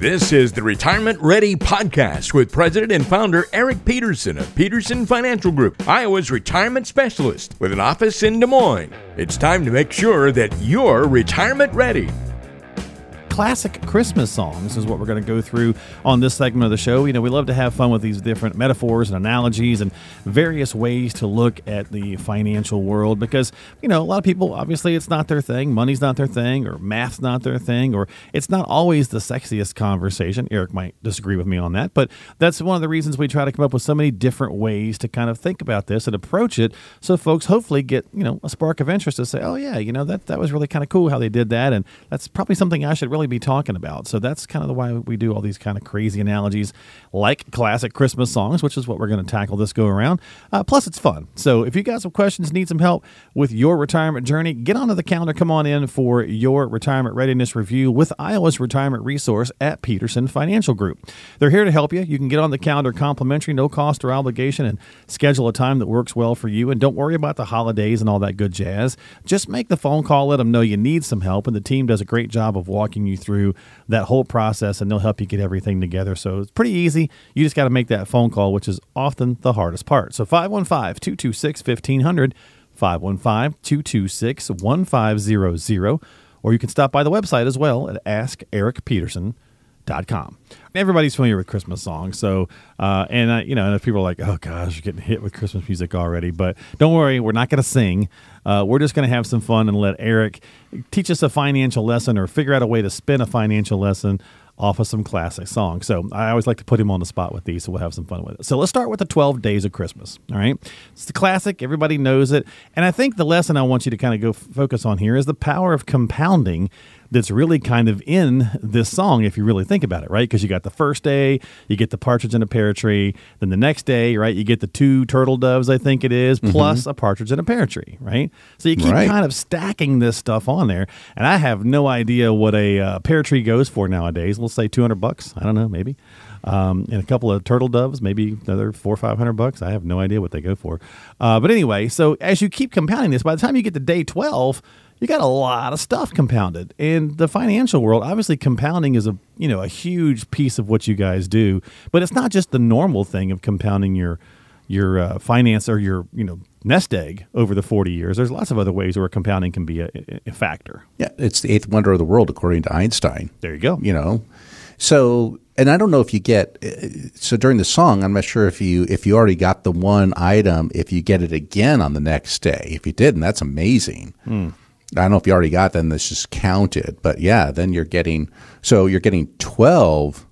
This is the Retirement Ready Podcast with President and founder Eric Peterson of Peterson Financial Group, Iowa's retirement specialist with an office in Des Moines. It's time to make sure that you're retirement ready classic Christmas songs is what we're going to go through on this segment of the show. You know, we love to have fun with these different metaphors and analogies and various ways to look at the financial world because, you know, a lot of people, obviously, it's not their thing. Money's not their thing, or math's not their thing, or it's not always the sexiest conversation. Eric might disagree with me on that, but that's one of the reasons we try to come up with so many different ways to kind of think about this and approach it so folks hopefully get, you know, a spark of interest to say, oh, yeah, you know, that, that was really kind of cool how they did that. And that's probably something I should really be talking about. So that's kind of the why we do all these kind of crazy analogies like classic Christmas songs, which is what we're going to tackle this go around. Uh, plus, it's fun. So if you got some questions, need some help with your retirement journey, get onto the calendar. Come on in for your retirement readiness review with Iowa's retirement resource at Peterson Financial Group. They're here to help you. You can get on the calendar complimentary, no cost or obligation, and schedule a time that works well for you. And don't worry about the holidays and all that good jazz. Just make the phone call, let them know you need some help, and the team does a great job of walking you through that whole process and they'll help you get everything together. So it's pretty easy. You just got to make that phone call, which is often the hardest part. So 515 226 1500, 515 226 1500, or you can stop by the website as well at askericpeterson.com. Everybody's familiar with Christmas songs, so uh, and uh, you know, and if people are like, "Oh gosh, you're getting hit with Christmas music already," but don't worry, we're not going to sing. Uh, we're just going to have some fun and let Eric teach us a financial lesson or figure out a way to spin a financial lesson off of some classic songs. So I always like to put him on the spot with these, so we'll have some fun with it. So let's start with the 12 Days of Christmas. All right. It's the classic, everybody knows it. And I think the lesson I want you to kind of go f- focus on here is the power of compounding that's really kind of in this song if you really think about it, right? Because you got the first day, you get the partridge in a pear tree, then the next day, right, you get the two turtle doves, I think it is, mm-hmm. plus a partridge in a pear tree, right? So you keep right. kind of stacking this stuff on there, and I have no idea what a uh, pear tree goes for nowadays. We'll say two hundred bucks. I don't know, maybe. Um, and a couple of turtle doves, maybe another four or five hundred bucks. I have no idea what they go for. Uh, but anyway, so as you keep compounding this, by the time you get to day twelve, you got a lot of stuff compounded. In the financial world, obviously compounding is a you know a huge piece of what you guys do, but it's not just the normal thing of compounding your your uh, finance or your you know nest egg over the 40 years. There's lots of other ways where compounding can be a, a factor. Yeah, it's the eighth wonder of the world according to Einstein. There you go. You know, so and I don't know if you get uh, so during the song. I'm not sure if you if you already got the one item if you get it again on the next day. If you didn't, that's amazing. Mm. I don't know if you already got them. This just counted, but yeah, then you're getting so you're getting twelve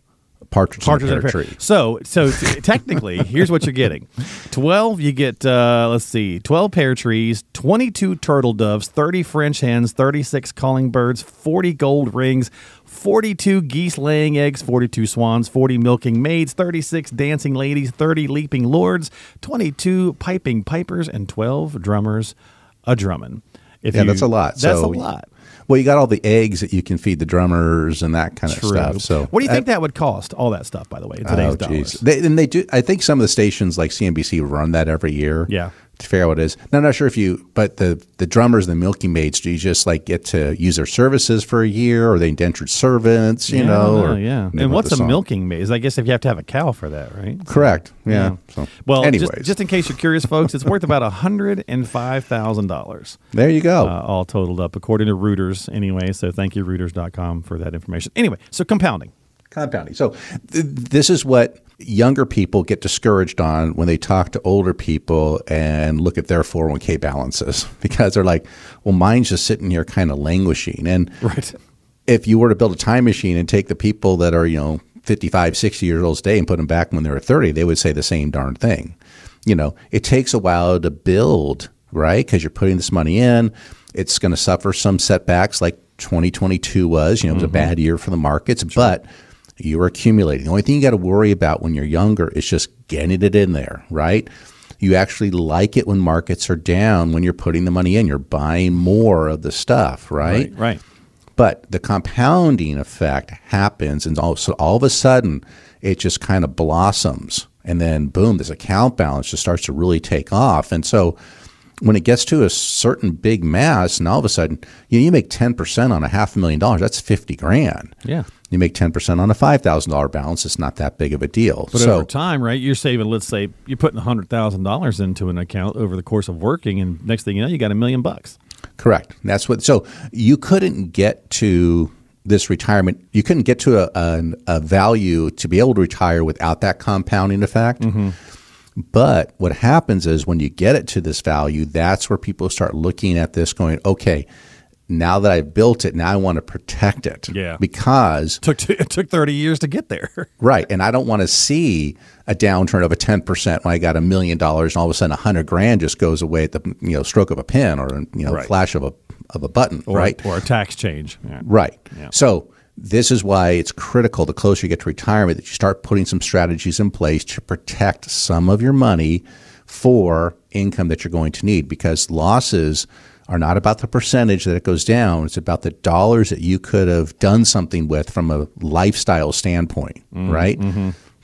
partridges partridge in a pear tree. So so technically, here's what you're getting: twelve. You get uh, let's see, twelve pear trees, twenty-two turtle doves, thirty French hens, thirty-six calling birds, forty gold rings. 42 geese laying eggs, 42 swans, 40 milking maids, 36 dancing ladies, 30 leaping lords, 22 piping pipers, and 12 drummers a drumming. If yeah, you, that's a lot. That's so, a lot. Well, you got all the eggs that you can feed the drummers and that kind True. of stuff. So, what do you think that would cost? All that stuff, by the way, in today's oh, dollars. They, and they do. I think some of the stations like CNBC run that every year. Yeah figure out what it is. Now, I'm not sure if you, but the the drummers and the milking maids, do you just like get to use their services for a year, or they indentured servants, you yeah, know? Or, yeah. And what's a milking maid? I guess if you have to have a cow for that, right? Correct. Yeah. yeah. So, well, anyways. Just, just, in case you're curious, folks, it's worth about hundred and five thousand dollars. There you go. Uh, all totaled up, according to Reuters. Anyway, so thank you Reuters.com for that information. Anyway, so compounding. Compounding. So th- this is what younger people get discouraged on when they talk to older people and look at their 401k balances because they're like, well, mine's just sitting here kind of languishing. And right. if you were to build a time machine and take the people that are, you know, 55, 60 years old today and put them back when they were 30, they would say the same darn thing. You know, it takes a while to build, right? Because you're putting this money in. It's going to suffer some setbacks like 2022 was. You know, it was a mm-hmm. bad year for the markets, but you were accumulating. The only thing you got to worry about when you're younger is just getting it in there, right? You actually like it when markets are down when you're putting the money in. You're buying more of the stuff, right? Right. But the compounding effect happens, and all, so all of a sudden, it just kind of blossoms, and then boom, this account balance just starts to really take off. And so, when it gets to a certain big mass, and all of a sudden, you, know, you make ten percent on a half a million dollars, that's fifty grand. Yeah. You make ten percent on a five thousand dollar balance, it's not that big of a deal. But so, over time, right, you're saving, let's say, you're putting $100,000 into an account over the course of working, and next thing you know, you got a million bucks. Correct. That's what. So you couldn't get to this retirement. You couldn't get to a, a, a value to be able to retire without that compounding effect. Mm-hmm. But what happens is when you get it to this value, that's where people start looking at this, going, okay. Now that I've built it, now I want to protect it. Yeah. Because Took it took 30 years to get there. Right. And I don't want to see a downturn of a 10% when I got a million dollars and all of a sudden a hundred grand just goes away at the you know stroke of a pen or you know Right. flash of a of a button. Or, right. Or a tax change. Yeah. Right. Yeah. So this is why it's critical the closer you get to retirement that you start putting some strategies in place to protect some of your money for income that you're going to need because losses are not about the percentage that it goes down. It's about the dollars that you could have done something with from a lifestyle standpoint, Mm-hmm. right?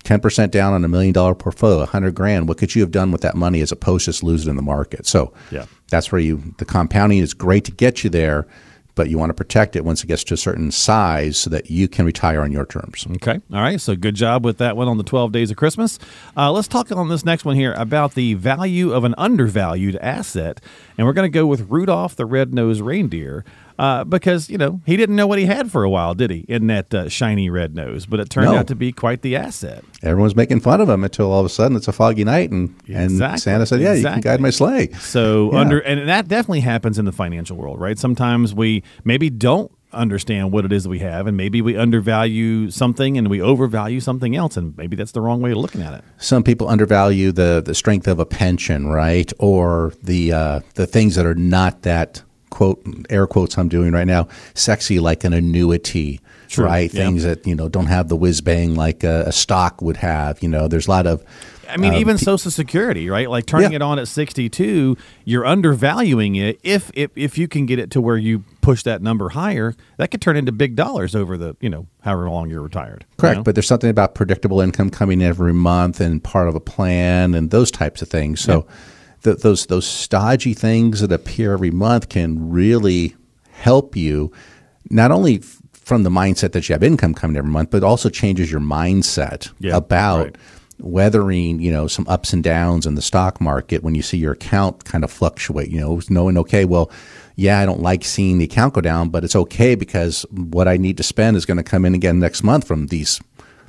10% down on a million dollar portfolio, 100 grand. What could you have done with that money as opposed to just lose it in the market? So Yeah. that's where you, the compounding is great to get you there, but you want to protect it once it gets to a certain size so that you can retire on your terms. Okay. All right. So good job with that one on the 12 days of Christmas. Uh, let's talk on this next one here about the value of an undervalued asset. And we're going to go with Rudolph the Red-Nosed Reindeer uh, because, you know, he didn't know what he had for a while, did he, in that uh, shiny red nose? But it turned No. out to be quite the asset. Everyone's making fun of him until all of a sudden it's a foggy night and, and Santa said, Yeah, you can guide my sleigh. So Yeah. under and that definitely happens in the financial world, right? Sometimes we maybe don't understand what it is that we have and maybe we undervalue something and we overvalue something else and maybe that's the wrong way of looking at it. Some people undervalue the, the strength of a pension, right? Or the uh, the things that are not that quote air quotes I'm doing right now, sexy like an annuity, True, right? yeah. Things that you know don't have the whiz bang like a, a stock would have. You know, there's a lot of I mean, um, even Social Security, right? Like turning Yeah. it on at 62, you're undervaluing it. If, if if you can get it to where you push that number higher, that could turn into big dollars over the, you know, however long you're retired. you Correct, know? but there's something about predictable income coming every month and part of a plan and those types of things. So th- those those stodgy things that appear every month can really help you not only f- from the mindset that you have income coming every month, but also changes your mindset Yeah, about right. weathering, you know, some ups and downs in the stock market when you see your account kind of fluctuate, you know, knowing, okay, well, yeah, I don't like seeing the account go down, but it's okay because what I need to spend is going to come in again next month from these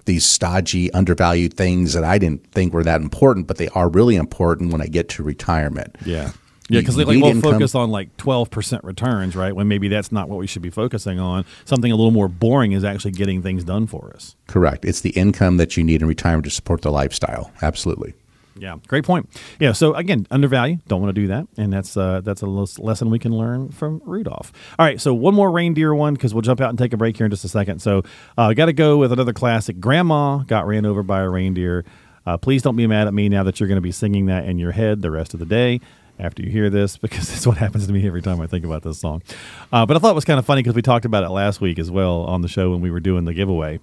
these stodgy, undervalued things that I didn't think were that important, but they are really important when I get to retirement. Yeah. Yeah, because You like income- focus on like twelve percent returns, right? When maybe that's not what we should be focusing on. Something a little more boring is actually getting things done for us. Correct. It's the income that you need in retirement to support the lifestyle. Absolutely. Yeah, great point. Yeah, so again, undervalue, don't want to do that, and that's uh, that's a lesson we can learn from Rudolph. All right, so one more reindeer one because we'll jump out and take a break here in just a second. So, uh, got to go with another classic. Grandma got ran over by a reindeer. Uh, please don't be mad at me now that you're going to be singing that in your head the rest of the day after you hear this because it's what happens to me every time I think about this song. Uh, but I thought it was kind of funny because we talked about it last week as well on the show when we were doing the giveaway.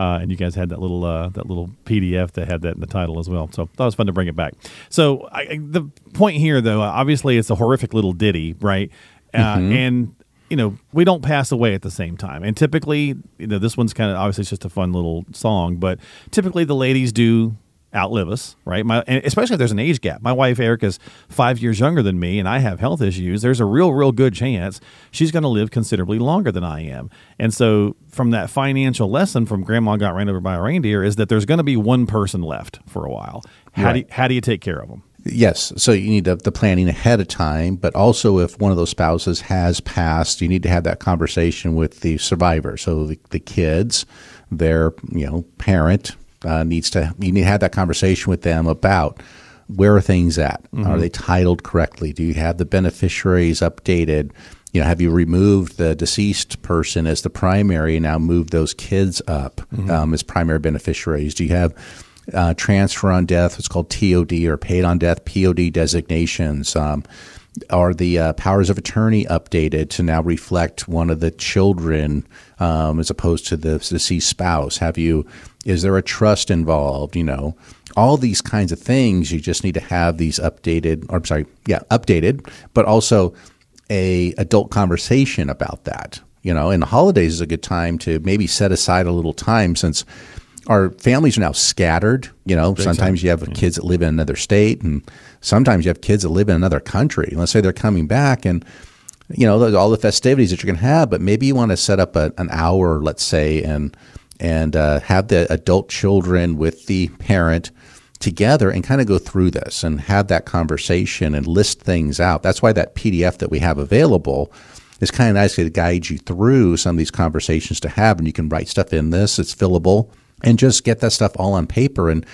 Uh, and you guys had that little uh, that little PDF that had that in the title as well. So that was fun to bring it back. So I, I- the point here, though, obviously it's a horrific little ditty, right? Uh, And you know we don't pass away at the same time. And typically, you know, this one's kind of obviously it's just a fun little song, but typically the ladies do outlive us, right? My, and especially if there's an age gap. My wife Erica's five years younger than me, and I have health issues. There's a real, real good chance she's going to live considerably longer than I am. And so, from that financial lesson from Grandma got ran over by a reindeer, is that there's going to be one person left for a while. How do you, how do you take care of them? Yes. So you need the, the planning ahead of time, but also if one of those spouses has passed, you need to have that conversation with the survivor. So the, the kids, their you know parent uh, needs to you need to have that conversation with them about where are things at? Are they titled correctly? Do you have the beneficiaries updated? you know, have you removed the deceased person as the primary and now moved those kids up um, as primary beneficiaries? Do you have uh, transfer on death, what's called TOD or paid on death POD designations? Um, are the uh, powers of attorney updated to now reflect one of the children um, as opposed to the deceased spouse? Have you? Is there a trust involved? You know, all these kinds of things. You just need to have these updated. Or I'm sorry, yeah, updated, but also a adult conversation about that. You know, and the holidays is a good time to maybe set aside a little time since our families are now scattered. You know, sometimes you have kids that live in another state, and sometimes you have kids that live in another country. Let's say they're coming back, and you know all the festivities that you're going to have, but maybe you want to set up a, an hour, let's say, and and uh, have the adult children with the parent together and kind of go through this and have that conversation and list things out. That's why that PDF that we have available is kind of nice to guide you through some of these conversations to have, and you can write stuff in this. It's fillable and just get that stuff all on paper. And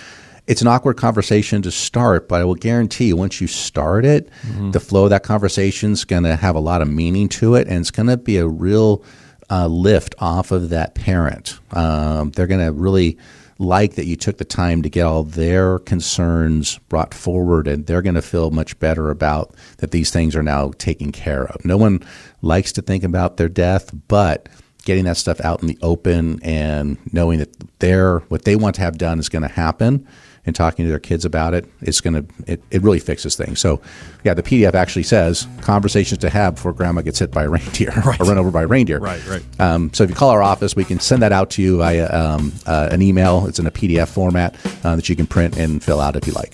it's an awkward conversation to start, but I will guarantee you, once you start it, the flow of that conversation is going to have a lot of meaning to it, and it's going to be a real uh, lift off of that parent. Um, they're going to really like that you took the time to get all their concerns brought forward, and they're going to feel much better about that these things are now taken care of. No one likes to think about their death, but getting that stuff out in the open and knowing that their what they want to have done is going to happen and talking to their kids about it it's going to it, it really fixes things. So yeah the pdf actually says conversations to have before grandma gets hit by a reindeer or run over by a reindeer. Right, right. um, so if you call our office we can send that out to you via um, uh, an email. It's in a pdf format uh, that you can print and fill out if you like